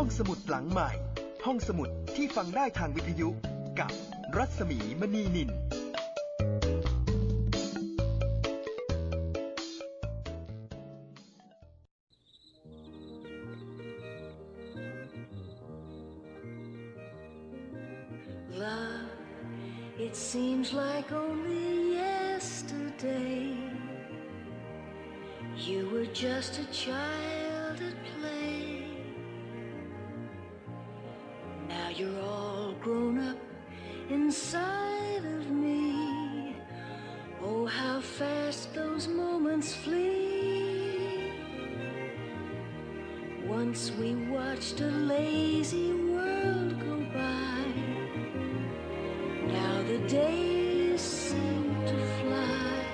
ห้องสมุดหลังใหม่ ห้องสมุดที่ฟังได้ทางวิทยุกับรัศมีมณีนิน Love, it seems like only yesterday you were just a child Once we watched a lazy world go by. Now the days seem to fly.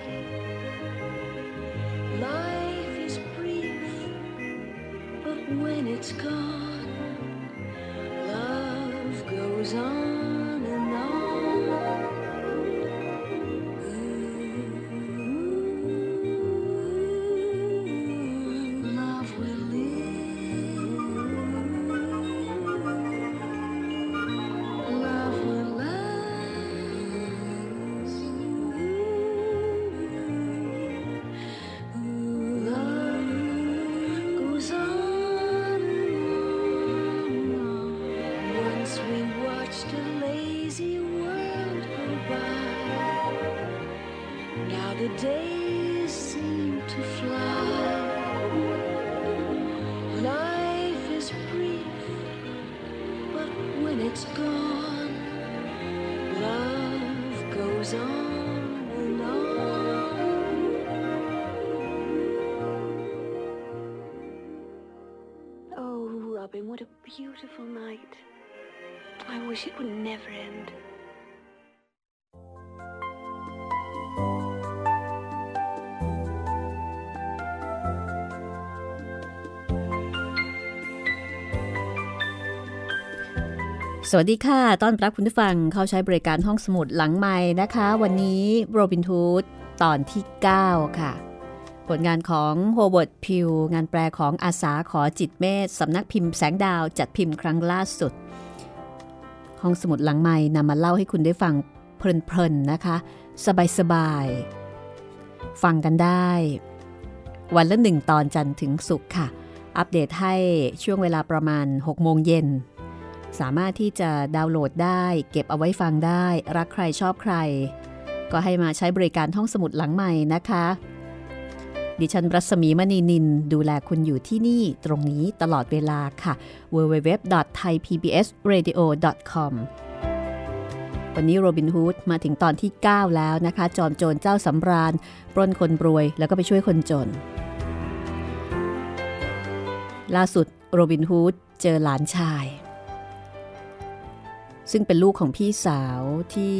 Life is brief, but when it's gone, beautiful night. I wish it would never end. สวัสดีค่ะ ต้อนรับคุณผู้ฟังเข้าใช้บริการห้องสมุดหลังใหม่นะคะ วันนี้โรบินฮูดตอนที่ 9 ค่ะ ผลงานของโฮเวิร์ดพิวงานแปลของอาสาขอจิตเมธสำนักพิมพ์แสงดาวจัดพิมพ์ครั้งล่าสุด ห้องสมุดหลังใหม่นำมาเล่าให้คุณได้ฟังเพลินๆนะคะ สบายๆ ฟังกันได้ วันละหนึ่งตอนจันทร์ถึงศุกร์ค่ะ อัปเดตให้ช่วงเวลาประมาณ 6 โมงเย็น สามารถที่จะดาวน์โหลดได้ เก็บเอาไว้ฟังได้ รักใครชอบใคร ก็ให้มาใช้บริการห้องสมุดหลังใหม่นะคะ ดิฉันรัศมีมณีนิน ดูแลคุณอยู่ที่นี่ตรงนี้ตลอดเวลาค่ะ www.thaipbsradio.com วันนี้โรบินฮูดมาถึงตอนที่ 9 แล้วนะคะ จอมโจรเจ้าสำราญ ปล้นคนรวยแล้วก็ไปช่วยคนจน ล่าสุดโรบินฮูดเจอหลานชาย ซึ่งเป็นลูกของพี่สาวที่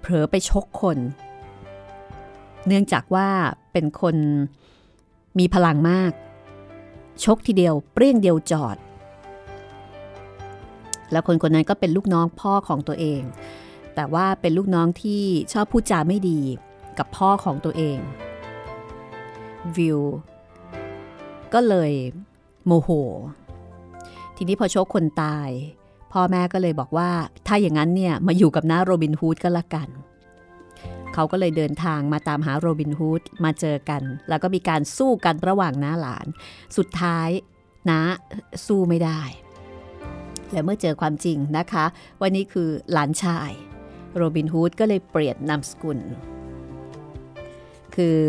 เผลอไปชกคน เนื่องจากว่า เป็นคนมีพลังมาก ชกทีเดียวเปรี้ยงเดียวจอด แล้วคนคนนั้นก็เป็นลูกน้องพ่อของตัวเอง แต่ว่าเป็นลูกน้องที่ชอบพูดจาไม่ดีกับพ่อของตัวเอง วิว ก็เลยโมโห ทีนี้พอชกคนตาย พ่อแม่ก็เลยบอกว่าถ้าอย่างนั้นเนี่ยมาอยู่กับน้าโรบินฮูดก็แล้วกัน เขาก็เลยเดินทางมาตามหาโรบินฮูดมาเจอกัน แล้วก็มีการสู้กันระหว่างน้าหลาน สุดท้ายน้าสู้ไม่ได้ และเมื่อเจอความจริงนะคะวันนี้คือหลานชาย โรบินฮูดก็เลยเปลี่ยนนามสกุล คือ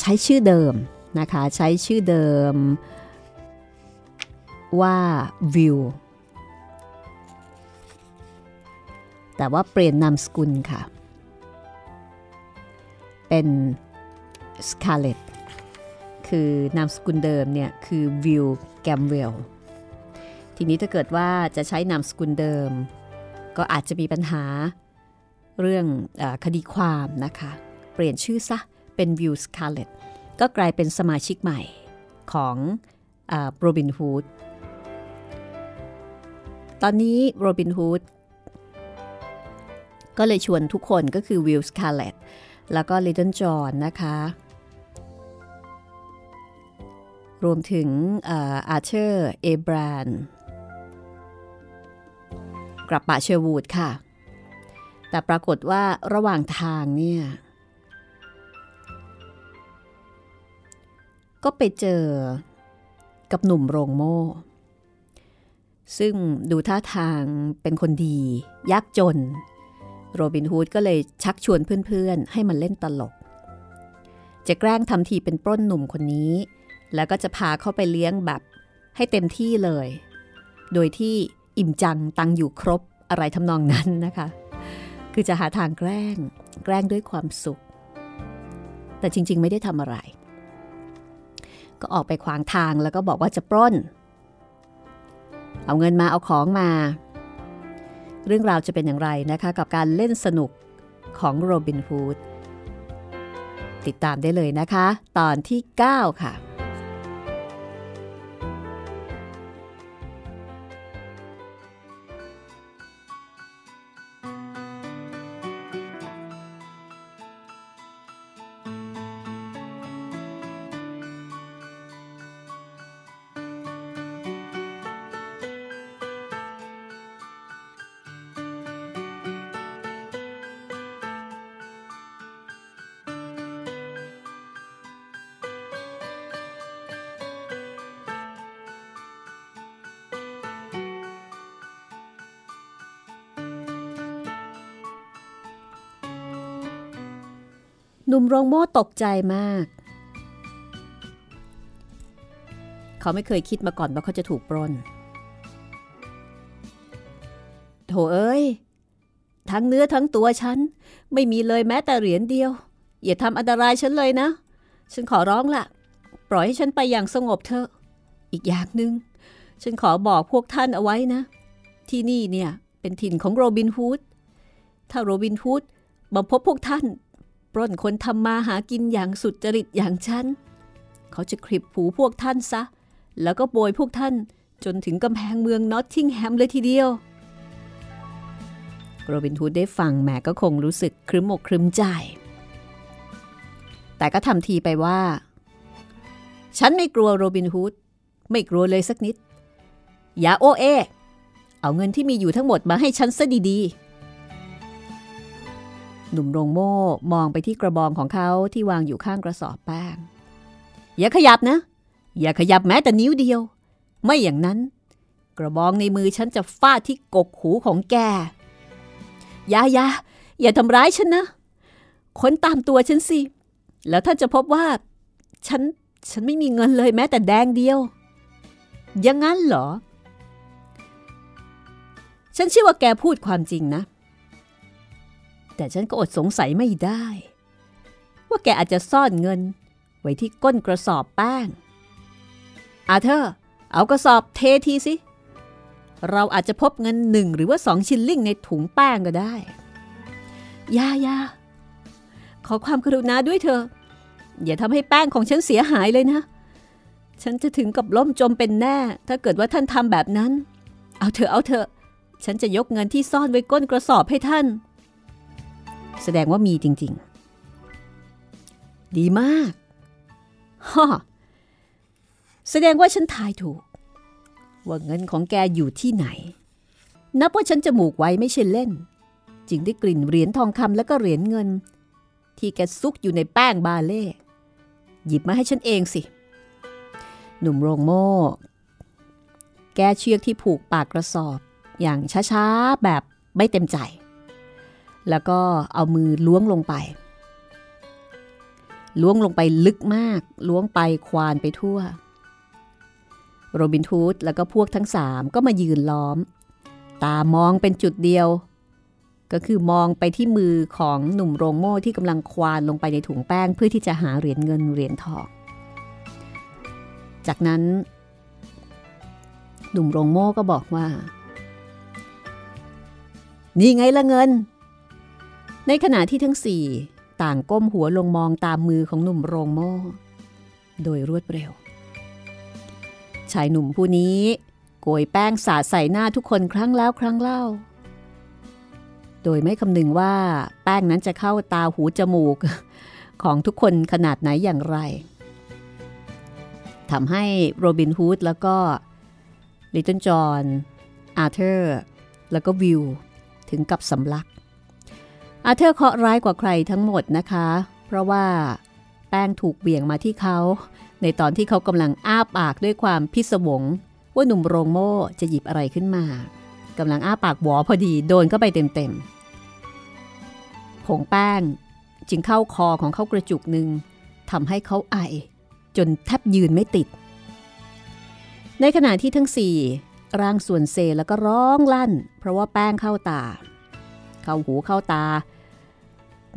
ใช้ชื่อเดิมนะคะ ใช้ชื่อเดิมว่าวิล แต่ว่าเปลี่ยนนามสกุลค่ะ เป็นสคาเลตคือนามสกุลเดิมเนี่ยคือวิลแกมเวลทีนี้ถ้าเกิดว่าจะใช้นามสกุลเดิม ก็อาจจะมีปัญหาเรื่องคดีความนะคะ เปลี่ยนชื่อซะเป็นวิลสคาเลตก็กลายเป็นสมาชิกใหม่ของโรบินฮูดตอนนี้โรบินฮูด ก็เลยชวนทุกคนก็คือวิลส์คาร์เลตแล้วก็ลิตเติ้ลจอห์นนะคะ รวมถึงอาเธอร์อะแบลนด์กลับป่าเชอร์วูดค่ะ แต่ปรากฏว่าระหว่างทางเนี่ยก็ไปเจอกับหนุ่มโรงโม่ ซึ่งดูท่าทางเป็นคนดี ยากจน โรบินฮูดก็เลยชักชวนเพื่อนๆ ให้มันเล่นตลก จะแกล้งทำทีเป็นปล้นหนุ่มคนนี้ แล้วก็จะพาเข้าไปเลี้ยงแบบให้เต็มที่เลย โดยที่อิ่มจังตังอยู่ครบอะไรทำนองนั้นนะคะ คือจะหาทางแกล้ง แกล้งด้วยความสุข แต่จริงๆ ไม่ได้ทำอะไร ก็ออกไปขวางทางแล้วก็บอกว่าจะปล้น เอาเงินมาเอาของมา เรื่องราวจะเป็นอย่างไรนะคะกับการเล่นสนุกของโรบินฮูดติดตามได้เลยนะคะ ตอนที่ 9 ค่ะ โรงโม่ตกใจมาก เขาไม่เคยคิดมาก่อนว่าเขาจะถูกปล้น โถเอ้ย ทั้งเนื้อทั้งตัวฉัน ไม่มีเลยแม้แต่เหรียญเดียว อย่าทำอันตรายฉันเลยนะ ฉันขอร้องละปล่อยให้ฉันไปอย่างสงบเถอะ อีกอย่างหนึง่งฉันขอบอกพวกท่านเอาไว้นะ ที่นี่เนี่ยเป็นถิ่นของโรบินฮูด ถ้าโรบินฮูดมาพบพวกท่าน ปล้นคนทำมาหากินอย่างสุดจริตอย่างฉัน เขาจะคลิปผูพวกท่านซะ แล้วก็โบยพวกท่านจนถึงกำแพงเมืองนอตทิงแฮมเลยทีเดียว โรบินฮูดได้ฟังแม่ก็คงรู้สึกครึ้มอกครึ้มใจ แต่ก็ทำทีไปว่า ฉันไม่กลัวโรบินฮูด ไม่กลัวเลยสักนิด อย่าโอเอ เอาเงินที่มีอยู่ทั้งหมดมาให้ฉันซะดีๆ หนุ่มโรงโม่มองไปที่กระบองของเขาที่วางอยู่ข้างกระสอบแป้ง อย่าขยับนะ อย่าขยับแม้แต่นิ้วเดียว ไม่อย่างนั้น กระบองในมือฉันจะฟาดที่กกหูของแกอย่าอย่าอย่าทำร้ายฉันนะ ค้นตามตัวฉันสิ แล้วท่านจะพบว่า ฉัน ฉันไม่มีเงินเลยแม้แต่แดงเดียว ยังงั้นเหรอ ฉันเชื่อว่าแกพูดความจริงนะ แต่ฉันก็อดสงสัยไม่ได้ ว่าแกอาจจะซ่อนเงิน ไว้ที่ก้นกระสอบแป้ง อาเธอร์ เอากระสอบเททีสิ เราอาจจะพบเงินหนึ่งหรือว่าสองชิลลิ่งในถุงแป้งก็ได้ยายาขอความกรุณาด้วยเธอ อย่าทำให้แป้งของฉันเสียหายเลยนะ ฉันจะถึงกับล่มจมเป็นแน่ ถ้าเกิดว่าท่านทำแบบนั้น เอาเถอะเอาเถอะ ฉันจะยกเงินที่ซ่อนไว้ก้นกระสอบให้ท่าน แสดงว่ามีจริง ๆ ดีมากฮ่อแสดงว่าฉันทายถูก ว่าเงินของแกอยู่ที่ไหน นับว่าฉันจมูกไว้ไม่ใช่เล่น จึงได้กลิ่นเหรียญทองคำและก็เหรียญเงิน ที่แกซุกอยู่ในแป้งบาเล่หยิบมาให้ฉันเองสิ หนุ่มโรงโม่ แกเชือกที่ผูกปากกระสอบ อย่างช้าๆ แบบไม่เต็มใจ แล้วก็เอามือล้วงลงไป ล้วงลงไปลึกมาก ล้วงไปควานไปทั่ว โรบินทูดแล้วก็พวกทั้งสามก็มายืนล้อม ตามองเป็นจุดเดียว ก็คือมองไปที่มือของหนุ่มโรงโม่ที่กำลังควานลงไปในถุงแป้งเพื่อที่จะหาเหรียญเงินเหรียญทอง จากนั้น หนุ่มโรงโม่ก็บอกว่านี่ไงละเงิน ในขณะที่ทั้งสี่ต่างก้มหัวลงมองตามมือของหนุ่มโรงโม่ โดยรวดเร็ว ชายหนุ่มผู้นี้โกยแป้งสาดใส่หน้าทุกคนครั้งแล้วครั้งเล่า โดยไม่คำนึงว่าแป้งนั้นจะเข้าตาหูจมูก ของทุกคนขนาดไหนอย่างไรทำให้โรบินฮูดแล้วก็ลิตเติ้ลจอห์นอาเธอร์ แล้วก็วิล ถึงกับสำลัก อาเธอร์เคาะร้ายกว่าใครทั้งหมดนะคะ เพราะว่าแป้งถูกเบี่ยงมาที่เขา ในตอนที่เขากำลังอ้าปากด้วยความพิศวง ว่าหนุ่มโรงโม่จะหยิบอะไรขึ้นมากำลังอ้าปากหวอพอดีโดนเข้าไปเต็มๆผงแป้งจึงเข้าคอของเขากระจุกหนึ่งทำให้เขาไอ จนแทบยืนไม่ติด ในขณะที่ทั้งสี่ร่างส่วนเซแล้วก็ร้องลั่น เพราะว่าแป้งเข้าตา เข้าหูเข้าตา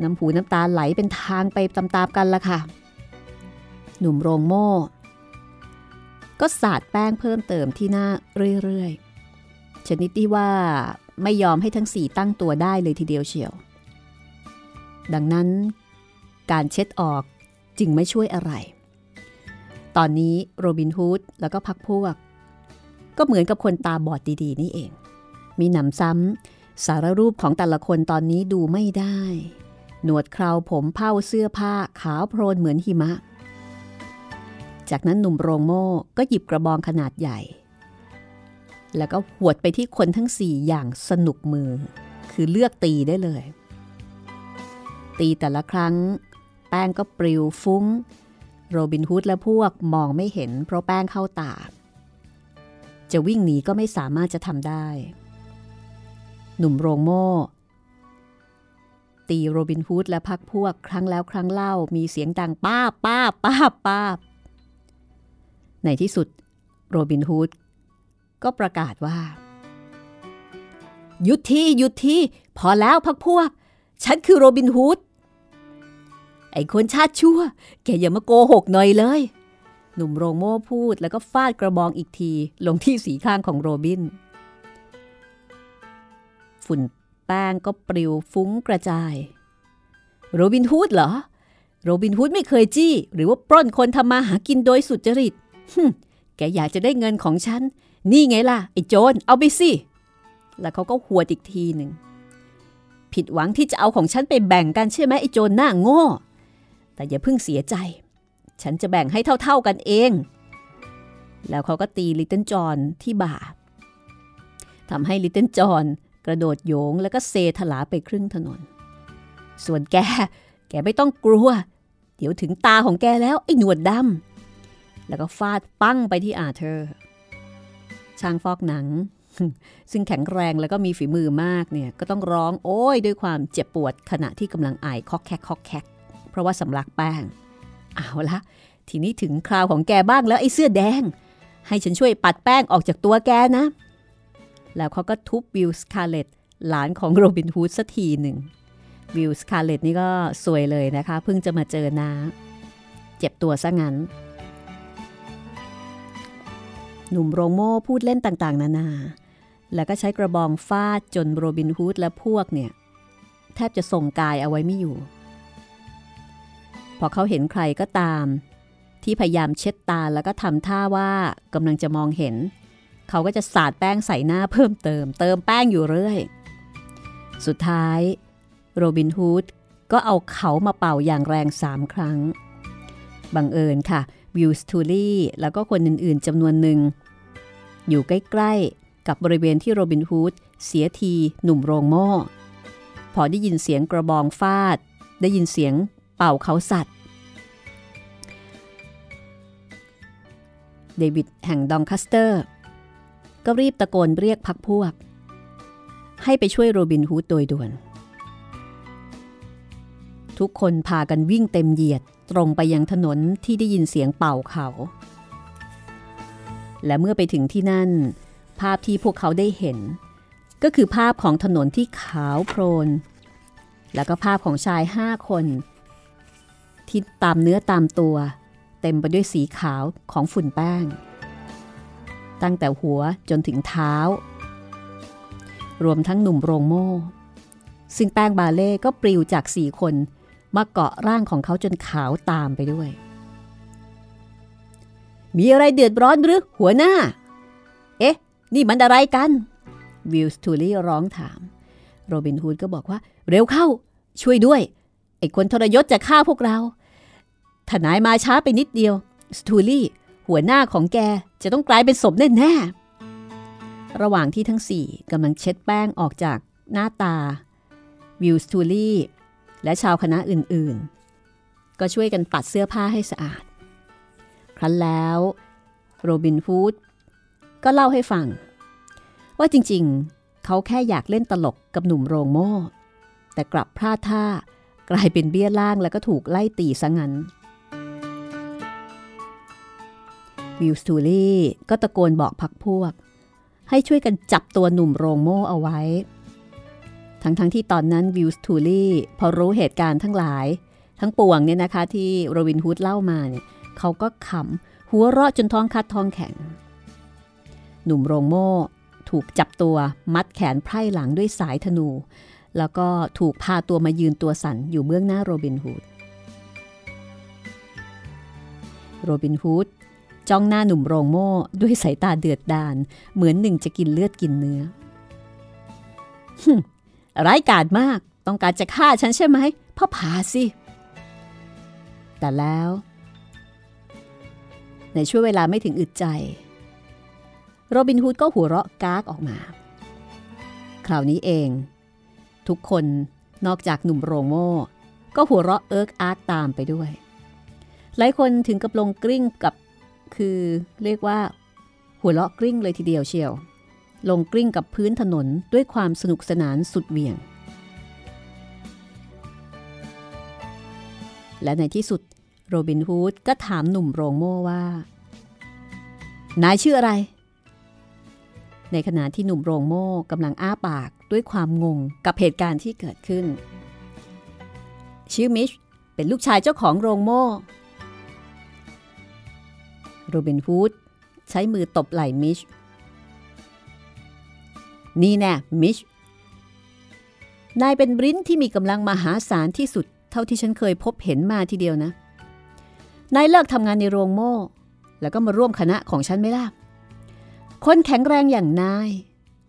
น้ำหูน้ำตาไหลเป็นทางไปตามๆกันละค่ะ หนุ่มโรงโม่ ก็สาดแป้งเพิ่มเติมที่หน้าเรื่อยๆ ชนิดที่ว่าไม่ยอมให้ทั้งสี่ตั้งตัวได้เลยทีเดียวเชียว ดังนั้นการเช็ดออกจึงไม่ช่วยอะไร ตอนนี้โรบินฮูดแล้วก็พักพวก ก็เหมือนกับคนตาบอดดีๆ นี่เอง มีหนำซ้ำสารรูปของแต่ละคนตอนนี้ดูไม่ได้ หนวดเคราผมเผ้าเสื้อผ้าขาวโพลนเหมือนหิมะ จากนั้นหนุ่มโรงโม่ก็หยิบกระบองขนาดใหญ่ แล้วก็หวดไปที่คนทั้งสี่อย่างสนุกมือ คือเลือกตีได้เลย ตีแต่ละครั้ง แป้งก็ปลิวฟุ้ง โรบินฮูดและพวกมองไม่เห็นเพราะแป้งเข้าตา จะวิ่งหนีก็ไม่สามารถจะทำได้ หนุ่มโรงโม่ ตีโรบินฮูดและพักพวกครั้งแล้วครั้งเล่ามีเสียงดังป้าป้าป้าป้าในที่สุดโรบินฮูดก็ประกาศว่า หยุดที่หยุดที่ พอแล้วพักพวก ฉันคือโรบินฮูดไอ้คนชาติชั่ว แกอย่ามาโกหกหน่อยเลย หนุ่มโรงโม่พูดแล้วก็ฟาดกระบองอีกทีลงที่สีข้างของโรบิน ฝุ่น ป้งก็ปลิวฟุ้งกระจาย โรบินฮูดเหรอ โรบินฮูดไม่เคยจี้ หรือว่าปล้นคนทำมาหากินโดยสุจริตแกอยากจะได้เงินของฉัน นี่ไงล่ะ ไอ้โจรเอาไปสิ แล้วเขาก็หัวอีกทีหนึ่ง ผิดหวังที่จะเอาของฉันไปแบ่งกันใช่ไหมไอ้โจรหน้าโง่ แต่อย่าเพิ่งเสียใจ ฉันจะแบ่งให้เท่าๆกันเอง แล้วเขาก็ตีลิตเติ้ลจอนที่บ่าทำให้ลิตเติ้ลจอน กระโดดโยงแล้วก็เซถลาไปครึ่งถนน ส่วนแก แกไม่ต้องกลัว เดี๋ยวถึงตาของแกแล้วไอ้หนวดดำ แล้วก็ฟาดปั้งไปที่อาเธอร์ช่างฟอกหนัง ซึ่งแข็งแรงแล้วก็มีฝีมือมากเนี่ยก็ต้องร้องโอ้ยด้วยความเจ็บปวดขณะที่กำลังไอคอกแคกคอกแคกเพราะว่าสำลักแป้ง เอาละทีนี้ถึงคราวของแกบ้างแล้วไอ้เสื้อแดง ให้ฉันช่วยปัดแป้งออกจากตัวแกนะ แล้วเขาก็ทุบวิลสคาเลตหลานของโรบินฮูดสักทีหนึ่งวิลสคาเลตนี่ก็ซวยเลยนะคะ เพิ่งจะมาเจอน้าเจ็บตัวซะงั้น หนุ่มโรงโม่พูดเล่นต่างๆ นานา แล้วก็ใช้กระบองฟาดจนโรบินฮูดและพวกเนี่ย แทบจะส่งกายเอาไว้ไม่อยู่ พอเขาเห็นใครก็ตาม ที่พยายามเช็ดตาแล้วก็ทำท่าว่ากำลังจะมองเห็น เขาก็จะสาดแป้งใส่หน้าเพิ่มเติม เติมแป้งอยู่เรื่อย สุดท้ายโรบินฮูดก็เอาเขามาเป่าอย่างแรงสามครั้ง บังเอิญค่ะวิลสตูลี่แล้วก็คนอื่นๆจำนวนหนึ่ง อยู่ใกล้ๆ กับบริเวณที่โรบินฮูดเสียทีหนุ่มโรงโม่พอได้ยินเสียงกระบองฟาด ได้ยินเสียงเป่าเขาสัตว์ เดวิดแห่งดองคัสเตอร์ ก็รีบตะโกนเรียกพักพวก ให้ไปช่วยโรบินฮูดโดยด่วน ทุกคนพากันวิ่งเต็มเหยียดตรงไปยังถนนที่ได้ยินเสียงเป่าเขา และเมื่อไปถึงที่นั่น ภาพที่พวกเขาได้เห็น ก็คือภาพของถนนที่ขาวโพลน แล้วก็ภาพของชายห้าคน ที่ตามเนื้อตามตัว เต็มไปด้วยสีขาวของฝุ่นแป้ง ตั้งแต่หัวจนถึงเท้า รวมทั้งหนุ่มโรงโม่ ซึ่งแป้งบาเล่ก็ปลิวจากสี่คนมาเกาะร่างของเขาจนขาวตามไปด้วย มีอะไรเดือดร้อนหรือหัวหน้า เอ๊ะ นี่มันอะไรกัน วิลสตูลี่ร้องถาม โรบินฮูดก็บอกว่า เร็วเข้า ช่วยด้วย ไอ้คนทรยศจะฆ่าพวกเราทนายมาช้าไปนิดเดียว สตูลี่ หัวหน้าของแกจะต้องกลายเป็นศพแน่ๆ ระหว่างที่ทั้งสี่กำลังเช็ดแป้งออกจากหน้าตา วิลสตูลี่ และชาวคณะอื่นๆ ก็ช่วยกันปัดเสื้อผ้าให้สะอาด ครั้นแล้ว โรบินฟูดก็เล่าให้ฟัง ว่าจริงๆ เขาแค่อยากเล่นตลกกับหนุ่มโรงโม่ แต่กลับพลาดท่ากลายเป็นเบี้ยล่างแล้วก็ถูกไล่ตีซะงั้น วิลสตูลี่ก็ตะโกนบอกพักพวก ให้ช่วยกันจับตัวหนุ่มโรงโม่เอาไว้ ทั้งๆที่ตอนนั้นวิลสตูลี่พอรู้เหตุการณ์ทั้งหลาย ทั้งปวงเนี่ยนะคะที่โรบินฮูดเล่ามาเนี่ยเขาก็ขำหัวเราะจนท้องคัดท้องแข็ง หนุ่มโรงโม่ถูกจับตัวมัดแขนไพร่หลังด้วยสายธนู แล้วก็ถูกพาตัวมายืนตัวสั่นอยู่เบื้องหน้าโรบินฮูดโรบินฮูด จ้องหน้าหนุ่มโรงโม่ด้วยสายตาเดือดดาลเหมือนหนึ่งจะกินเลือดกินเนื้อร้ายกาจมากต้องการจะฆ่าฉันใช่ไหมพ่อผาสิ แต่แล้ว ในช่วงเวลาไม่ถึงอึดใจ โรบินฮูดก็หัวเราะกากออกมา คราวนี้เอง ทุกคนนอกจากหนุ่มโรงโม่ ก็หัวเราะเอิ๊กอ๊ากตามไปด้วย หลายคนถึงกับลงกลิ้งกับ คือเรียกว่า หัวเราะกลิ้งเลยทีเดียวเชียว ลงกลิ้งกับพื้นถนนด้วยความสนุกสนานสุดเหวี่ยง และในที่สุดโรบินฮูดก็ถามหนุ่มโรงโม่ว่า นายชื่ออะไร ในขณะที่หนุ่มโรงโม่กำลังอ้าปากด้วยความงงกับเหตุการณ์ที่เกิดขึ้น ชื่อมิชเป็นลูกชายเจ้าของโรงโม่ โรบินฮูดใช้มือตบไหล่มิช นี่แน่มิช นายเป็นบริ้นที่มีกำลังมหาศาลที่สุด เท่าที่ฉันเคยพบเห็นมาทีเดียวนะ นายเลิกทำงานในโรงโม่ แล้วก็มาร่วมคณะของฉันไม่ล่ะ คนแข็งแรงอย่างนาย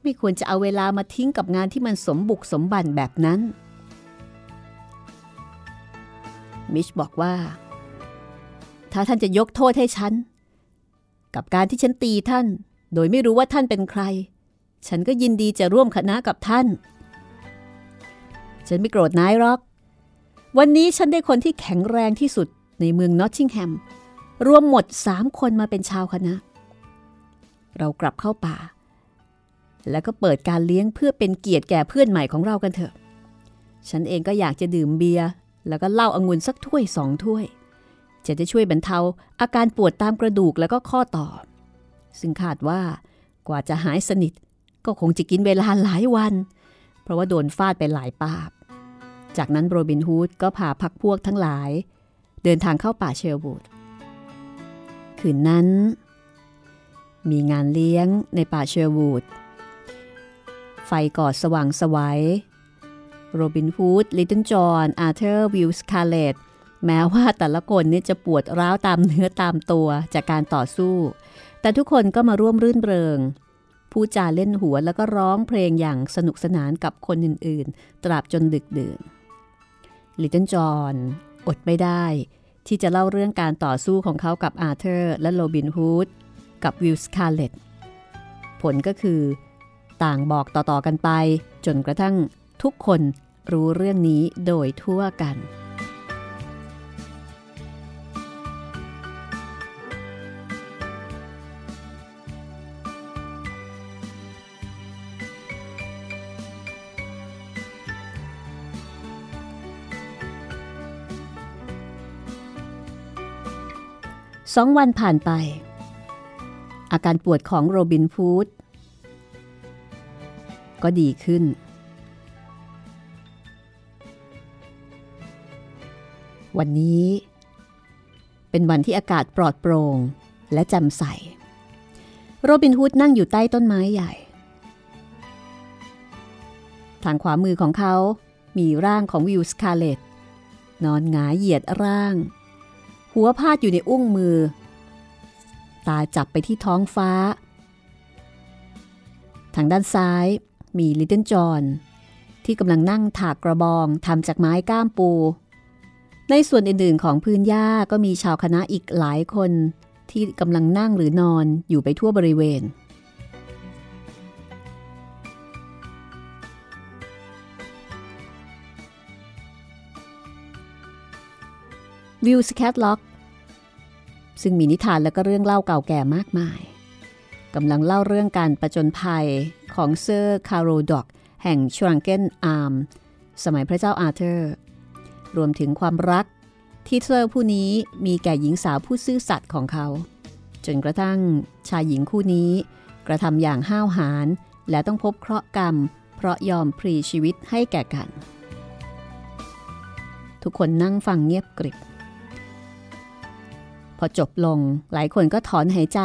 ไม่ควรจะเอาเวลามาทิ้งกับงานที่มันสมบุกสมบันแบบนั้น มิชบอกว่าถ้าท่านจะยกโทษให้ฉัน กับการที่ฉันตีท่าน โดยไม่รู้ว่าท่านเป็นใคร ฉันก็ยินดีจะร่วมคณะกับท่าน ฉันไม่โกรธนายหรอก วันนี้ฉันได้คนที่แข็งแรงที่สุดในเมืองนอตติงแฮม รวมหมดสามคนมาเป็นชาวคณะ เรากลับเข้าป่า แล้วก็เปิดการเลี้ยงเพื่อเป็นเกียรติแก่เพื่อนใหม่ของเรากันเถอะ ฉันเองก็อยากจะดื่มเบียร์แล้วก็เหล้าอางุ่นสักถ้วยสองถ้วย จะจะช่วยบรรเทาอาการปวดตามกระดูกแล้วก็ข้อต่อ ซึ่งคาดว่ากว่าจะหายสนิท ก็คงจะกินเวลาหลายวัน เพราะว่าโดนฟาดไปหลายปาบ จากนั้นโรบินฮูดก็พาพักพวกทั้งหลาย เดินทางเข้าป่าเชอร์วูดคืนนั้น มีงานเลี้ยงในป่าเชอร์วูดไฟกอดสว่างไสวโรบินฮูดลิตเติ้ลจอห์นอาร์เธอร์วิลส์คาเลต แม้ว่าแต่ละคนนี่จะปวดร้าวตามเนื้อตามตัวจากการต่อสู้ แต่ทุกคนก็มาร่วมรื่นเริงพูดจาเล่นหัวแล้วก็ร้องเพลงอย่างสนุกสนานกับคนอื่นๆ ตราบจนดึกดื่นลิตเติ้ลจอห์นอดไม่ได้ ที่จะเล่าเรื่องการต่อสู้ของเขากับอาเธอร์ และโรบินฮูดกับวิลส์คาเลตผลก็คือ ต่างบอกต่อๆกันไป จนกระทั่งทุกคนรู้เรื่องนี้โดยทั่วกัน สองวันผ่านไป อาการปวดของโรบินฮูดก็ดีขึ้น วันนี้ เป็นวันที่อากาศปลอดโปร่งและแจ่มใส โรบินฮูดนั่งอยู่ใต้ต้นไม้ใหญ่ ทางขวามือของเขามีร่างของวิลสคาเลตนอนหงายเหยียดร่าง หัวพาดอยู่ในอุ้งมือ ตาจับไปที่ท้องฟ้า ทางด้านซ้ายมีลิตเติ้ลจอห์นที่กำลังนั่งถากกระบองทำจากไม้ก้ามปู ในส่วนอื่นๆของพื้นหญ้าก็มีชาวคณะอีกหลายคนที่กำลังนั่งหรือนอนอยู่ไปทั่วบริเวณ วิวสแคทล็อกซึ่งมีนิทานและก็เรื่องเล่าเก่าแก่มากมายกำลังเล่าเรื่องการประจนภัยของเซอร์คาร์โรดอกแห่งชรังเคนอาร์มสมัยพระเจ้าอาร์เธอร์ รวมถึงความรักที่เซอร์ผู้นี้มีแก่หญิงสาวผู้ซื่อสัตย์ของเขา จนกระทั่งชายหญิงคู่นี้ กระทำอย่างห้าวหาญและต้องพบเคราะห์กรรม เพราะยอมพลีชีวิตให้แก่กัน ทุกคนนั่งฟังเงียบกริบ อจบลง หลายคนก็ถอนหายใจ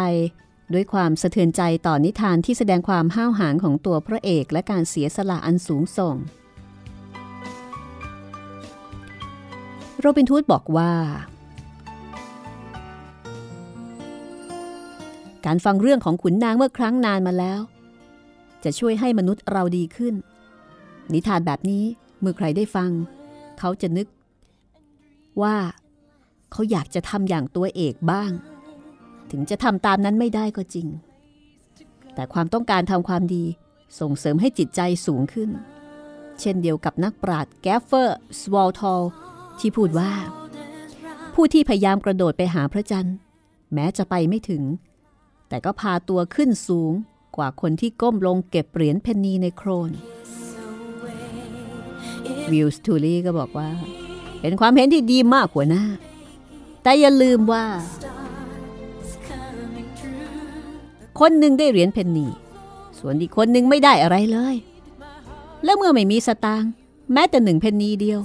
ด้วยความสะเทือนใจต่อนิทานที่แสดงความห้าวหาญของตัวพระเอกและการเสียสละอันสูงส่ง โรบินทูดบอกว่า การฟังเรื่องของขุนนางเมื่อครั้งนานมาแล้ว จะช่วยให้มนุษย์เราดีขึ้น นิทานแบบนี้เมื่อใครได้ฟัง เขาจะนึกว่า เขาอยากจะทำอย่างตัวเอกบ้าง ถึงจะทำตามนั้นไม่ได้ก็จริง แต่ความต้องการทำความดีส่งเสริมให้จิตใจสูงขึ้น เช่นเดียวกับนักปราชญ์แกฟเฟอร์ สวอลทอลที่พูดว่า ผู้ที่พยายามกระโดดไปหาพระจันทร์ แม้จะไปไม่ถึง แต่ก็พาตัวขึ้นสูงกว่าคนที่ก้มลงเก็บเหรียญเพนนีในโครนวิลส์ทูลี่ก็บอกว่า เป็นความเห็นที่ดีมากหัวหน้า แต่อย่าลืมว่า คนหนึ่งได้เหรียญเพนนี ส่วนอีกคนหนึ่งไม่ได้อะไรเลย และเมื่อไม่มีสตางค์แม้แต่หนึ่งเพนนีเดียว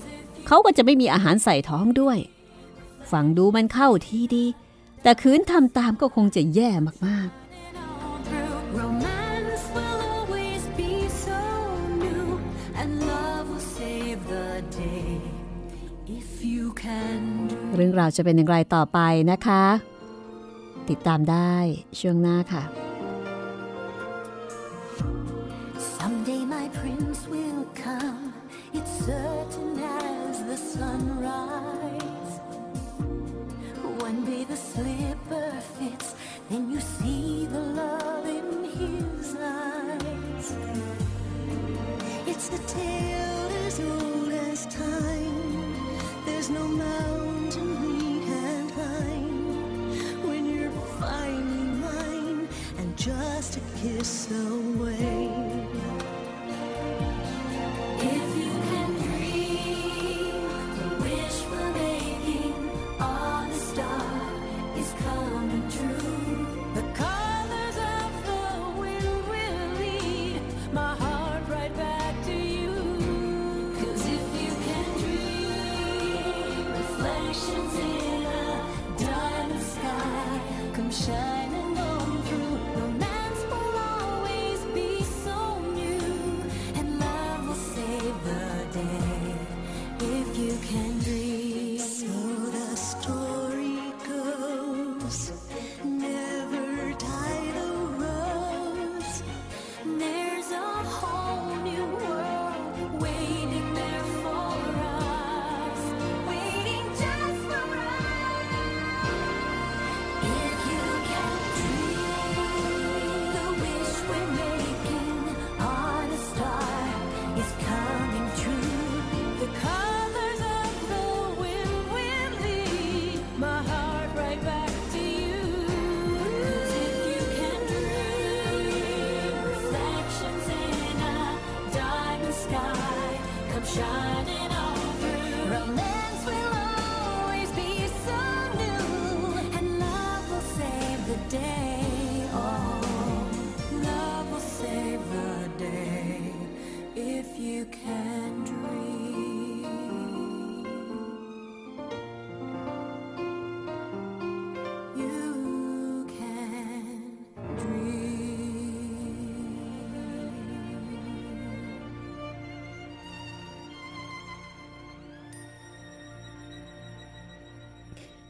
เขาก็จะไม่มีอาหารใส่ท้องด้วย ฟังดูมันเข้าทีดี แต่คืนทำตามก็คงจะแย่มากๆ เรื่องราวจะเป็นอย่างไรต่อไปนะคะ ติดตามได้ช่วงหน้าค่ะ Someday my prince will come It's certain as the sunrise One day the slipper fits Then you see the love in his eyes It's the tale as old as time There's no mountain just a kiss away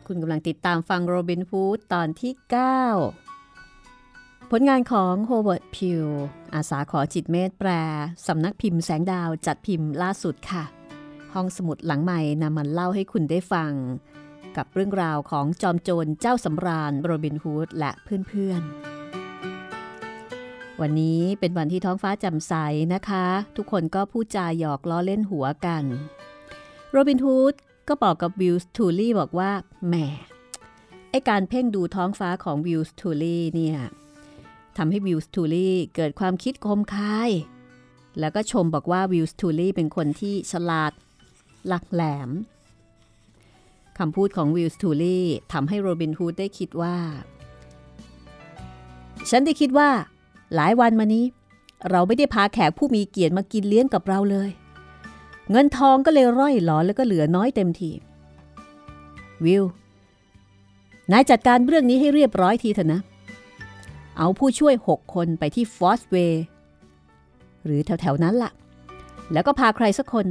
คุณกำลังติดตามฟังโรบินฮูดตอนที่ 9 ผลงานของโฮเวิร์ดไพล์อาษาขอจิตต์เมตต์แปลสำนักพิมพ์แสงดาวจัดพิมพ์ล่าสุดค่ะ ห้องสมุดหลังไมค์นำมาเล่าให้คุณได้ฟัง กับเรื่องราวของจอมโจรเจ้าสำราญโรบินฮูดและเพื่อนๆวันนี้เป็นวันที่ท้องฟ้าแจ่มใสนะคะ ทุกคนก็พูดจาหยอกล้อเล่นหัวกัน โรบินฮูด ก็บอกกับวิลส์ทูลี่บอกว่าแหมไอการเพ่งดูท้องฟ้าของวิลส์ทูลี่เนี่ยทำให้วิลส์ทูลี่เกิดความคิดคมคาย แล้วก็ชมบอกว่าวิลส์ทูลี่เป็นคนที่ฉลาด หลักแหลมคำพูดของวิลส์ทูลี่ทำให้โรบินฮูดได้คิดว่า ฉันได้คิดว่า หลายวันมานี้ เราไม่ได้พาแขกผู้มีเกียรติมากินเลี้ยงกับเราเลย เงินทองก็เลยร่อยหลอแล้วก็เหลือน้อยเต็มที วิลนายจัดการเรื่องนี้ให้เรียบร้อยทีเถอะนะ เอาผู้ช่วยหกคนไปที่ฟอสเวย์หรือแถวๆนั้นละ่ะ แล้วก็พาใครสักคน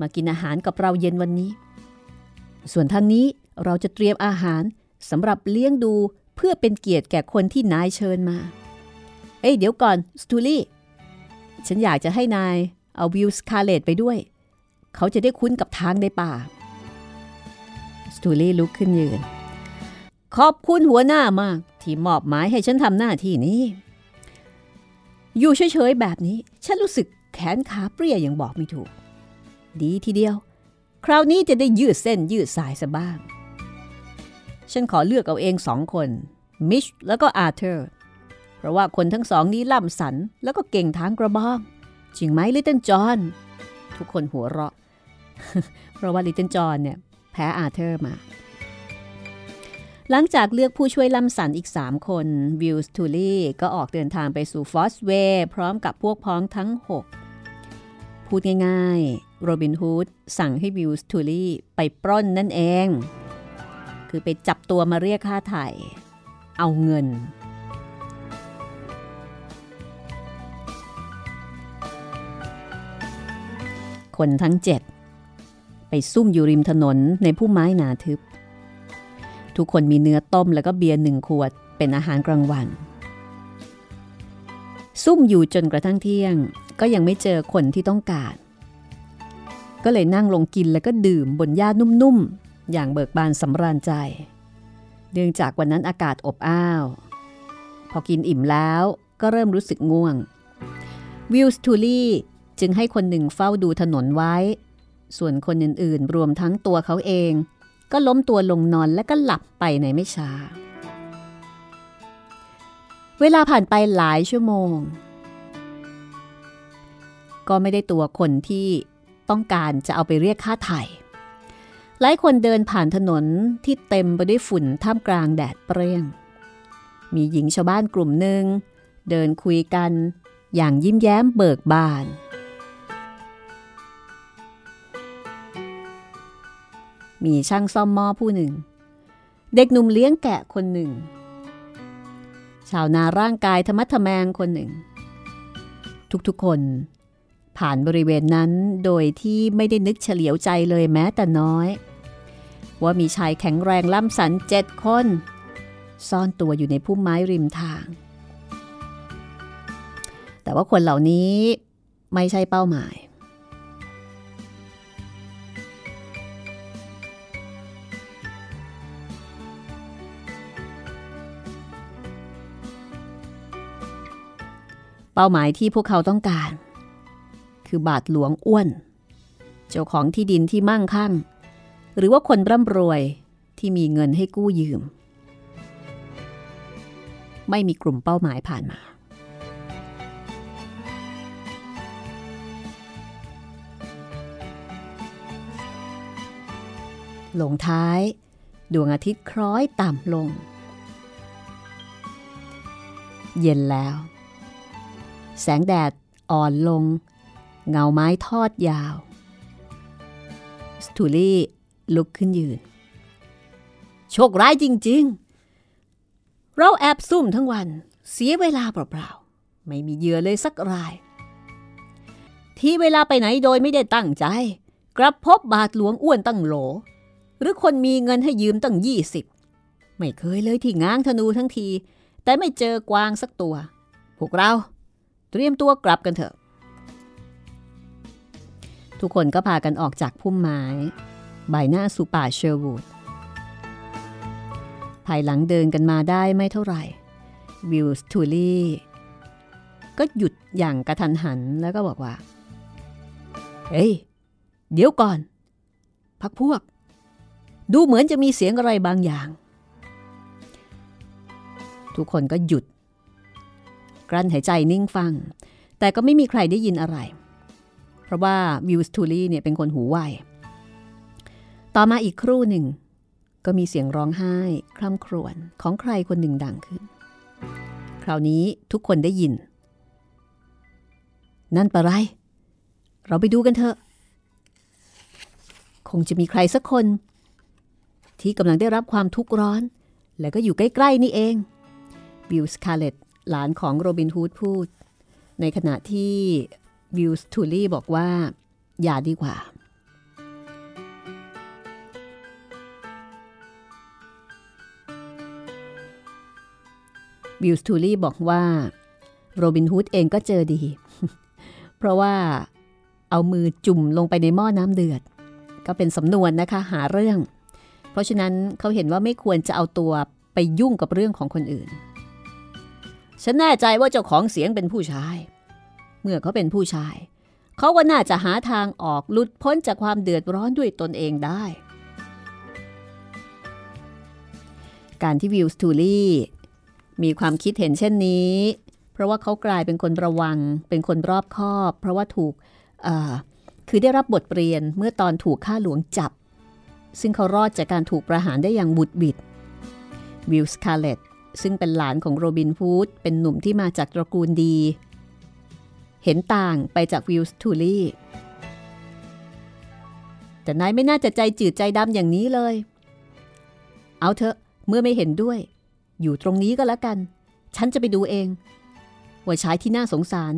มากินอาหารกับเราเย็นวันนี้ ส่วนทางนี้เราจะเตรียมอาหารสำหรับเลี้ยงดูเพื่อเป็นเกียรติแก่คนที่นายเชิญมา เอ้ยเดี๋ยวก่อน สตูลี่ ฉันอยากจะให้นายเอาวิลสคาเลตไปด้วย เขาจะได้คุ้นกับทางในป่า สตูลี่ลุกขึ้นยืน ขอบคุณหัวหน้ามาก ที่มอบหมายให้ฉันทำหน้าที่นี้ อยู่เฉยๆแบบนี้ ฉันรู้สึกแขนขาเปลี้ยยังไงบอกไม่ถูก ดีทีเดียว คราวนี้จะได้ยืดเส้นยืดสายซะบ้าง ฉันขอเลือกเอาเองสองคน มิชแล้วก็อาร์เธอร์ เพราะว่าคนทั้งสองนี้ล่ำสันแล้วก็เก่งทางกระบองจริงไหมลิตเติ้ลจอห์น ทุกคนหัวเราะ เพราะว่าลิตเติ้ลจอห์นเนี่ยแพ้อาร์เธอร์มา หลังจากเลือกผู้ช่วยล่ำสันอีก 3 คนวิลส์ทูลี่ก็ออกเดินทางไปสู่ฟอสเวย์พร้อมกับพวกพ้องทั้ง 6 พูดง่ายๆ โรบินฮูดสั่งให้วิลส์ทูลี่ไปปล้นนั่นเอง คือไปจับตัวมาเรียกค่าไถ่เอาเงิน คนทั้งเจ็ดไปซุ่มอยู่ริมถนนในผู้ไม้หนาทึบ ทุกคนมีเนื้อต้มแล้วก็เบียร์หนึ่งขวดเป็นอาหารกลางวัน ซุ่มอยู่จนกระทั่งเที่ยง ก็ยังไม่เจอคนที่ต้องการ ก็เลยนั่งลงกินแล้วก็ดื่มบนหญ้านุ่มๆ อย่างเบิกบานสำราญใจ เนื่องจากวันนั้นอากาศอบอ้าว พอกินอิ่มแล้วก็เริ่มรู้สึกง่วงวิลส์ทูลี่ จึงให้คนหนึ่งเฝ้าดูถนนไว้ ส่วนคนอื่นๆ รวมทั้งตัวเขาเอง ก็ล้มตัวลงนอนและก็หลับไปในไม่ช้า เวลาผ่านไปหลายชั่วโมง ก็ไม่ได้ตัวคนที่ต้องการจะเอาไปเรียกค่าไถ่หลายคนเดินผ่านถนนที่เต็มไปด้วยฝุ่นท่ามกลางแดดเปรี้ยง มีหญิงชาวบ้านกลุ่มหนึ่งเดินคุยกันอย่างยิ้มแย้มเบิกบาน มีช่างซ่อมหม้อผู้หนึ่ง เด็กหนุ่มเลี้ยงแกะคนหนึ่ง ชาวนาร่างกายธรรมะทแมงคนหนึ่ง ทุกๆคน ผ่านบริเวณนั้นโดยที่ไม่ได้นึกเฉลียวใจเลยแม้แต่น้อย ว่ามีชายแข็งแรงล่ำสันเจ็ดคน ซ่อนตัวอยู่ในพุ่มไม้ริมทาง แต่ว่าคนเหล่านี้ไม่ใช่เป้าหมาย ป้าหมายที่พวกเขาต้องการ คือบาทหลวงอ้วน เจ้าของที่ดินที่มั่งคั่ง หรือว่าคนร่ำรวยที่มีเงินให้กู้ยืม ไม่มีกลุ่มเป้าหมายผ่านมา ลงท้าย ดวงอาทิตย์คล้อยต่ำลง เย็นแล้ว แสงแดดอ่อนลง เงาไม้ทอดยาว สตูลี่ลุกขึ้นยืน โชคร้ายจริง ๆ เราแอบซุ่มทั้งวัน เสียเวลาเปล่าๆ ไม่มีเหยื่อเลยสักราย ที่เวลาไปไหนโดยไม่ได้ตั้งใจ กลับพบบาทหลวงอ้วนตั้งโหล หรือคนมีเงินให้ยืมตั้งยี่สิบไม่เคยเลยที่ง้างธนูทั้งที แต่ไม่เจอกวางสักตัว พวกเรา เตรียมตัวกลับกันเถอะ ทุกคนก็พากันออกจากพุ่มไม้ใบหน้าสู่ป่าเชอร์วูดภายหลังเดินกันมาได้ไม่เท่าไหร่วิลส์ทูลี่ก็หยุดอย่างกระทันหันแล้วก็บอกว่า เฮ้ย เดี๋ยวก่อน พักพวก ดูเหมือนจะมีเสียงอะไรบางอย่าง ทุกคนก็หยุด กลั้นหายใจนิ่งฟัง แต่ก็ไม่มีใครได้ยินอะไร เพราะว่าวิลสทูลี่เนี่ยเป็นคนหูไว ต่อมาอีกครู่หนึ่ง ก็มีเสียงร้องไห้ คร่ำครวญของใครคนหนึ่งดังขึ้น คราวนี้ทุกคนได้ยิน นั่นปะไร เราไปดูกันเถอะ คงจะมีใครสักคน ที่กำลังได้รับความทุกข์ร้อน และก็อยู่ใกล้ ๆ นี่เองวิลสคาเลต หลานของโรบินฮูดพูด ในขณะที่วิลส์ทูลี่บอกว่า อย่าดีกว่าบิลส์ทูลี่บอกว่าโรบินฮูดเองก็เจอดี เพราะว่าเอามือจุ่มลงไปในหม้อน้ำเดือด ก็เป็นสำนวนนะคะหาเรื่อง เพราะฉะนั้นเขาเห็นว่าไม่ควรจะเอาตัวไปยุ่งกับเรื่องของคนอื่น ฉันแน่ใจว่าเจ้าของเสียงเป็นผู้ชาย เมื่อเขาเป็นผู้ชาย เขาก็น่าจะหาทางออกหลุดพ้นจากความเดือดร้อนด้วยตนเองได้ การที่วิลสตูลี่มีความคิดเห็นเช่นนี้ เพราะว่าเขากลายเป็นคนระวัง เป็นคนรอบคอบ เพราะว่าถูกคือได้รับบทเรียนเมื่อตอนถูกข้าหลวงจับ ซึ่งเขารอดจากการถูกประหารได้อย่างหวุดหวิดวิลส์คาเลต ซึ่งเป็นหลานของโรบินฮูดเป็นหนุ่มที่มาจากตระกูลดี เห็นต่างไปจากวิลส์ทูลี่ แต่นายไม่น่าจะใจจืดใจดำอย่างนี้เลย เอาเถอะเมื่อไม่เห็นด้วย อยู่ตรงนี้ก็แล้วกัน ฉันจะไปดูเอง ว่าชายที่น่าสงสาร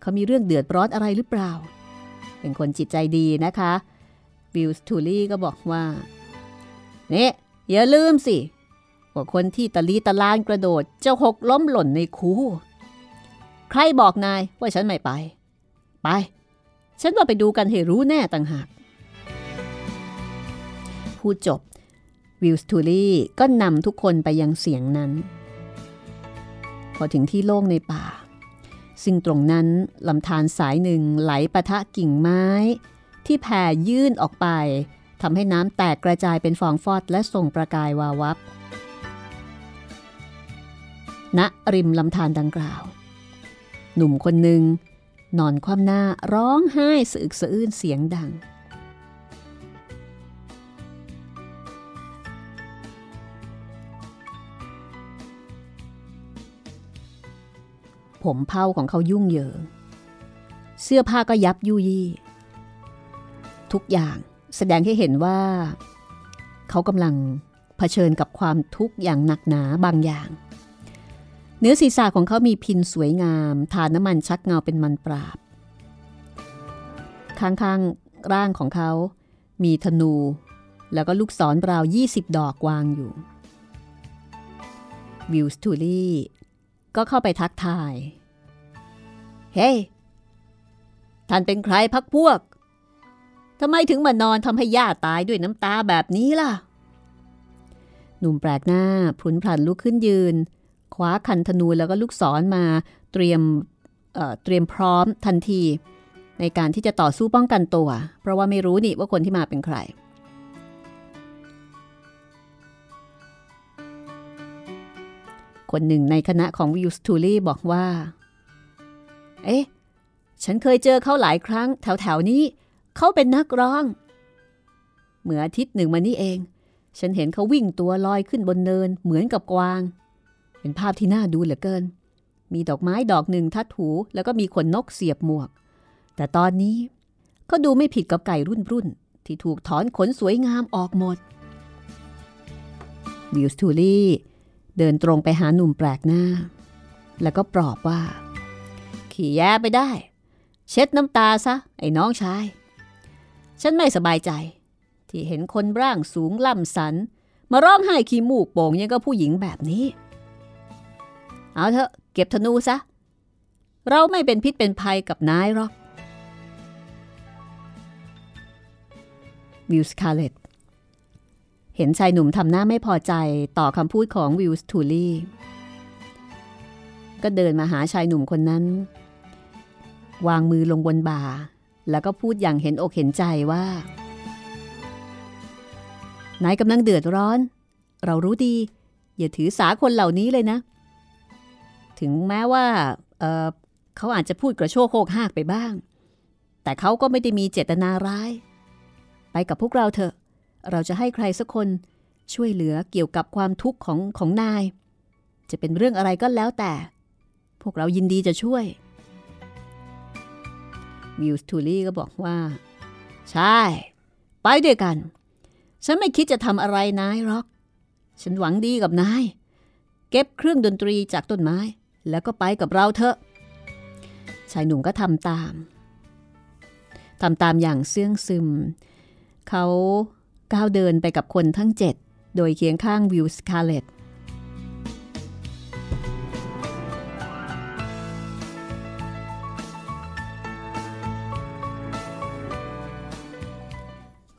เขามีเรื่องเดือดร้อนอะไรหรือเปล่า เป็นคนจิตใจดีนะคะวิลส์ทูลี่ก็บอกว่าเนี่ยอย่าลืมสิ ว่าคนที่ตะลีตะลานกระโดดจะหกล้มหล่นในคู ใครบอกนายว่าฉันไม่ไป ไป ฉันว่าไปดูกันให้รู้แน่ต่างหาก พูดจบ วิลสทูลี่ก็นำทุกคนไปยังเสียงนั้น พอถึงที่โล่งในป่า ซึ่งตรงนั้นลำธารสายหนึ่งไหลปะทะกิ่งไม้ ที่แผ่ยื่นออกไปทำให้น้ำแตกกระจายเป็นฟองฟอดและส่งประกายวาวับ ณริมลำธารดังกล่าว หนุ่มคนหนึ่งนอนคว่ำหน้าร้องไห้สะอึกสะอื้นเสียงดัง ผมเผาของเขายุ่งเหยิง เสื้อผ้าก็ยับยุยี่ ทุกอย่างแสดงให้เห็นว่า เขากำลังเผชิญกับความทุกข์อย่างหนักหนาบางอย่าง นื้อศีรษะของเขามีพินสวยงาม ทาน้ำมันชักเงาเป็นมันปราบ ข้างๆร่างของเขา มีธนู แล้วก็ลูกศรราว 20 ดอกวางอยู่ วิลสตูลี่ก็เข้าไปทักทาย เฮ้ hey, ท่านเป็นใครพักพวก ทำไมถึงมานอนทำให้ย่าตายด้วยน้ำตาแบบนี้ล่ะ หนุ่มแปลกหน้าพลุนพลันลุกขึ้นยืน คว้าคันธนูแล้วก็ลูกศรมาเตรียมเตรียมพร้อมทันที ในการที่จะต่อสู้ป้องกันตัว เพราะว่าไม่รู้นี่ว่าคนที่มาเป็นใคร คนหนึ่งในคณะของวิลสตูลี่บอกว่า เอ๊ะ ฉันเคยเจอเขาหลายครั้ง แถวๆนี้ เขาเป็นนักร้อง เมื่ออาทิตย์หนึ่งมานี่เอง ฉันเห็นเขาวิ่งตัวลอยขึ้นบนเนินเหมือนกับกวาง เป็นภาพที่น่าดูเหลือเกิน มีดอกไม้ดอกหนึ่งทัดหูแล้วก็มีขนนกเสียบหมวก แต่ตอนนี้เขาดูไม่ผิดกับไก่รุ่นรุ่นที่ถูกถอนขนสวยงามออกหมดวิลสตูลี่เดินตรงไปหาหนุ่มแปลกหน้า แล้วก็ปลอบว่า ขี้แย่ไปได้ เช็ดน้ำตาซะ ไอ้น้องชาย ฉันไม่สบายใจ ที่เห็นคนร่างสูงล่ำสัน มาร้องไห้ขี้มูกโป่งยังกะผู้หญิงแบบนี้ เอาเถอะเก็บธนูซะ เราไม่เป็นพิษเป็นภัยกับนายหรอกวิลส์คาเลตเห็นชายหนุ่มทำหน้าไม่พอใจต่อคำพูดของวิลส์ทูลี่ ก็เดินมาหาชายหนุ่มคนนั้น วางมือลงบนบ่า แล้วก็พูดอย่างเห็นอกเห็นใจว่านายกำลังเดือดร้อน เรารู้ดี อย่าถือสาคนเหล่านี้เลยนะ ถึงแม้ว่าเเขาอาจจะพูดกระโชกโคกหากไปบ้าง แต่เขาก็ไม่ได้มีเจตนาร้าย ไปกับพวกเราเถอะ เราจะให้ใครสักคนช่วยเหลือเกี่ยวกับความทุกข์ของของนาย จะเป็นเรื่องอะไรก็แล้วแต่ พวกเรายินดีจะช่วยวิลส์ทูลี่ก็บอกว่า ใช่ ไปด้วยกัน ฉันไม่คิดจะทำอะไรนายหรอก ฉันหวังดีกับนาย เก็บเครื่องดนตรีจากต้นไม้ แล้วก็ไปกับเราเถอะ ชายหนุ่มก็ทำตามทำตามอย่างเซื่องซึม เขาก้าวเดินไปกับคนทั้งเจ็ดโดยเคียงข้างวิลสคาเลต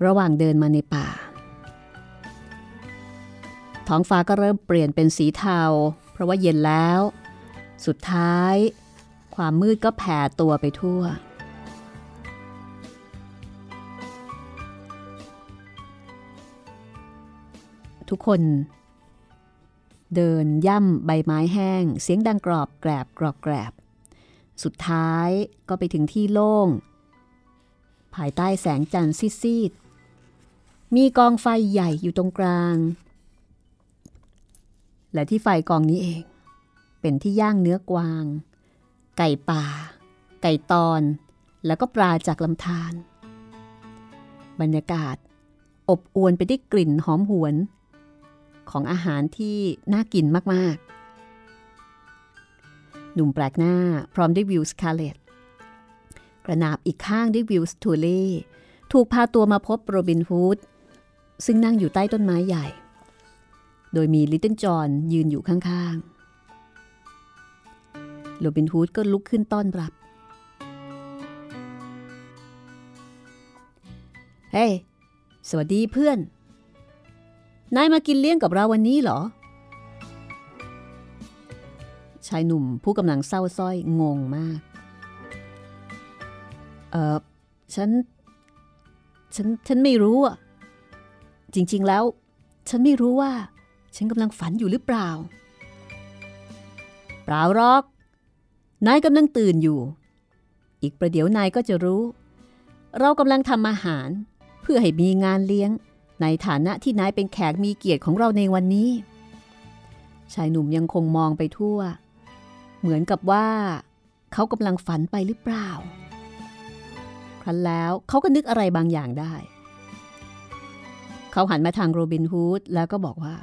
ระหว่างเดินมาในป่า ท้องฟ้าก็เริ่มเปลี่ยนเป็นสีเทา เพราะว่าเย็นแล้ว สุดท้าย ความมืดก็แผ่ตัวไปทั่ว ทุกคน เดินย่ำใบไม้แห้ง เสียงดังกรอบแกรบกรอบแกรบ สุดท้ายก็ไปถึงที่โล่ง ภายใต้แสงจันทร์ซีดมีกองไฟใหญ่อยู่ตรงกลาง และที่ไฟกองนี้เอง เป็นที่ย่างเนื้อกวาง ไก่ป่า ไก่ตอน แล้วก็ปลาจากลำธารบรรยากาศ อบอวลไปด้วยกลิ่นหอมหวน ของอาหารที่น่ากินมาก ๆ หนุ่มแปลกหน้าพร้อมด้วยวิวสคาเลตกระนาบอีกข้างด้วยวิลส์ทูลี่ถูกพาตัวมาพบโรบินฮูด ซึ่งนั่งอยู่ใต้ต้นไม้ใหญ่ โดยมีลิตเติ้ลจอนยืนอยู่ข้างๆ โรบินฮูดก็ลุกขึ้นต้อนรับ เฮ้ hey, สวัสดีเพื่อน นายมากินเลี้ยงกับเราวันนี้เหรอ ชายหนุ่มผู้กำลังเศร้าส้อยงงมาก เออฉัน ฉัน ฉันไม่รู้อะ จริง ๆ แล้ว ฉันไม่รู้ว่า ฉันกำลังฝันอยู่หรือเปล่า เปล่าหรอก นายกำลังตื่นอยู่ อีกประเดี๋ยวนายก็จะรู้ เรากำลังทำอาหาร เพื่อให้มีงานเลี้ยง ในฐานะที่นายเป็นแขกมีเกียรติของเราในวันนี้ ชายหนุ่มยังคงมองไปทั่ว เหมือนกับว่า เขากำลังฝันไปหรือเปล่า ครั้นแล้วเขาก็นึกอะไรบางอย่างได้ เขาหันมาทางโรบินฮูดแล้วก็บอกว่า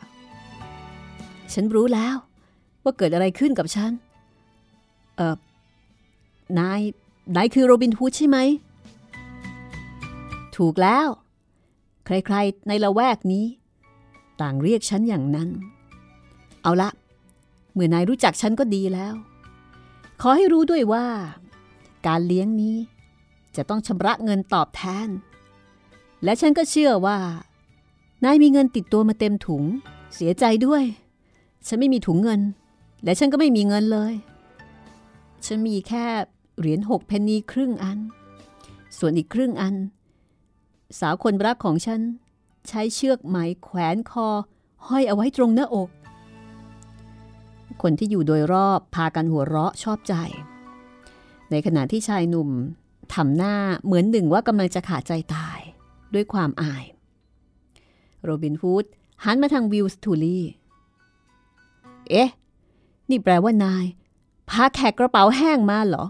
ฉันรู้แล้วว่าเกิดอะไรขึ้นกับฉัน เออนาย นายคือโรบินฮูดใช่ไหม ถูกแล้ว ใครๆในละแวกนี้ ต่างเรียกฉันอย่างนั้น เอาละ เมื่อนายรู้จักฉันก็ดีแล้ว ขอให้รู้ด้วยว่า การเลี้ยงนี้ จะต้องชำระเงินตอบแทน และฉันก็เชื่อว่า นายมีเงินติดตัวมาเต็มถุง เสียใจด้วย ฉันไม่มีถุงเงิน และฉันก็ไม่มีเงินเลย ฉันมีแค่เหรียญหกเพนนีครึ่งอัน ส่วนอีกครึ่งอัน สาวคนรักของฉัน ใช้เชือกไหมแขวนคอ ห้อยเอาไว้ตรงหน้าอก คนที่อยู่โดยรอบพากันหัวเราะชอบใจ ในขณะที่ชายหนุ่มทำหน้าเหมือนหนึ่งว่ากำลังจะขาดใจตายด้วยความอาย โรบินฮูดหันมาทางวิลส์ทูลี่ เอ๊ะ นี่แปลว่านาย พาแขกกระเป๋าแห้งมาเหรอ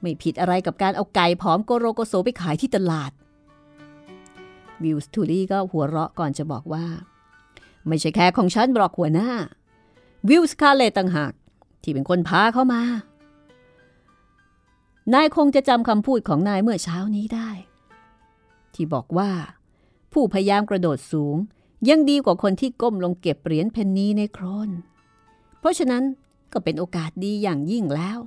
ไม่ผิดอะไรกับการเอาไก่ผอมโกโรโกโซไปขายที่ตลาด วิลส์ทูลี่ก็หัวเราะก่อนจะบอกว่า ไม่ใช่แขกของฉันบอกหัวหน้า วิลส์คาเลตต่างหาก ที่เป็นคนพาเข้ามา นายคงจะจำคำพูดของนายเมื่อเช้านี้ได้ ที่บอกว่า ผู้พยายามกระโดดสูงยังดีกว่าคนที่ก้มลงเก็บเหรียญเพนนีในโคลนเพราะฉะนั้น ก็เป็นโอกาสดีอย่างยิ่งแล้ว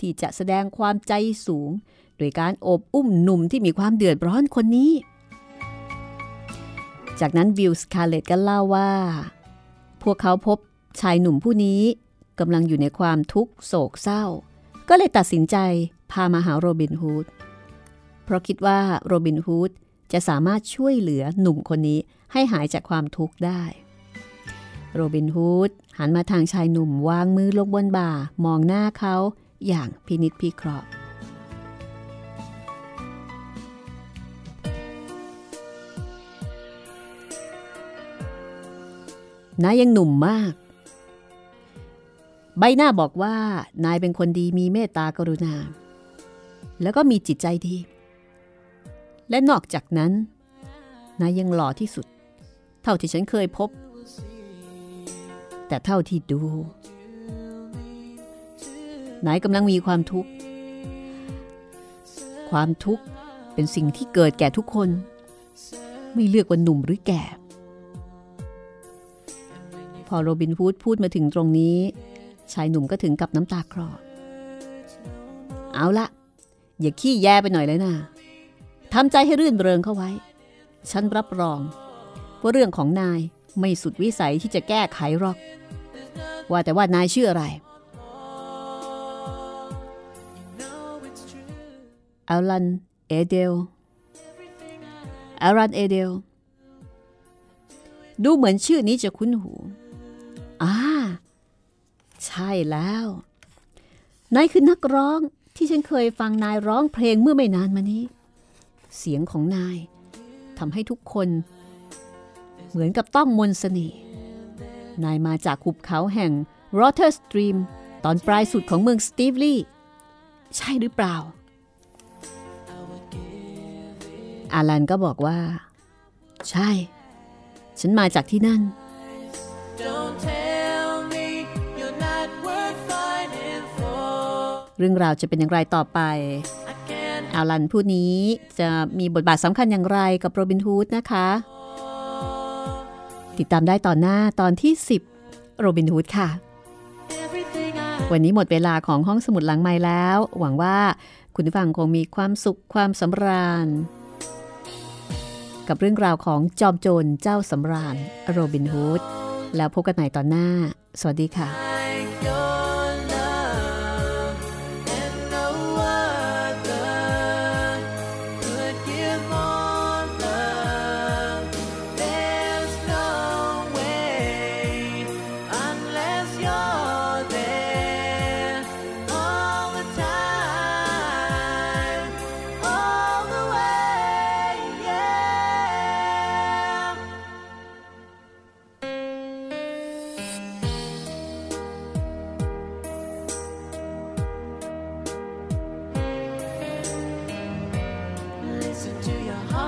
ที่จะแสดงความใจสูง โดยการโอบอุ้มหนุ่มที่มีความเดือดร้อนคนนี้ จากนั้นวิลสคาร์เลตก็เล่าว่า พวกเขาพบชายหนุ่มผู้นี้กำลังอยู่ในความทุกข์โศกเศร้า ก็เลยตัดสินใจพามาหาโรบินฮูดเพราะคิดว่าโรบินฮูดจะสามารถช่วยเหลือหนุ่มคนนี้ให้หายจากความทุกข์ได้ โรบินฮูดหันมาทางชายหนุ่มวางมือลงบนบ่ามองหน้าเขาอย่างพินิจพิเคราะห์ นายยังหนุ่มมาก ใบหน้าบอกว่านายเป็นคนดีมีเมตตากรุณา แล้วก็มีจิตใจดี และนอกจากนั้น นายยังหล่อที่สุด เท่าที่ฉันเคยพบ แต่เท่าที่ดูนายกำลังมีความทุกข์ ความทุกข์เป็นสิ่งที่เกิดแก่ทุกคน ไม่เลือกว่าหนุ่มหรือแก่ พอโรบินฮูดพูดมาถึงตรงนี้ ชายหนุ่มก็ถึงกับน้ำตาคลอเอาละอย่าขี้แย่ไปหน่อยเลยนะทำใจให้รื่นเริงเข้าไว้ ฉันรับรองว่าเรื่องของนาย ไม่สุดวิสัยที่จะแก้ไขหรอก ว่าแต่ว่านายชื่ออะไรอารัน เอเดลอารันเอเดล ดูเหมือนชื่อนี้จะคุ้นหู อ่า ใช่แล้ว นายคือนักร้องที่ฉันเคยฟังนายร้องเพลงเมื่อไม่นานมานี้ เสียงของนายทำให้ทุกคน เหมือนกับต้องมนต์เสน่ห์นายมาจากหุบเขาแห่งรอเทอร์สตรีมตอนปลายสุดของเมืองสตีฟลีย์ใช่หรือเปล่า อาลันก็บอกว่า ใช่ ฉันมาจากที่นั่น Don't tell me you're not worth fighting for. เรื่องราวจะเป็นอย่างไรต่อไป I can't อาลันผู้นี้จะมีบทบาทสำคัญอย่างไรกับโรบินฮูดนะคะ ติดตามได้ตอนหน้าตอนที่ 10 โรบินฮูดค่ะ วันนี้หมดเวลาของห้องสมุดหลังไม้แล้ว หวังว่าคุณผู้ฟังคงมีความสุขความสำราญ กับเรื่องราวของจอมโจรเจ้าสำราญโรบินฮูดแล้วพบกันใหม่ตอนหน้า สวัสดีค่ะ to your heart,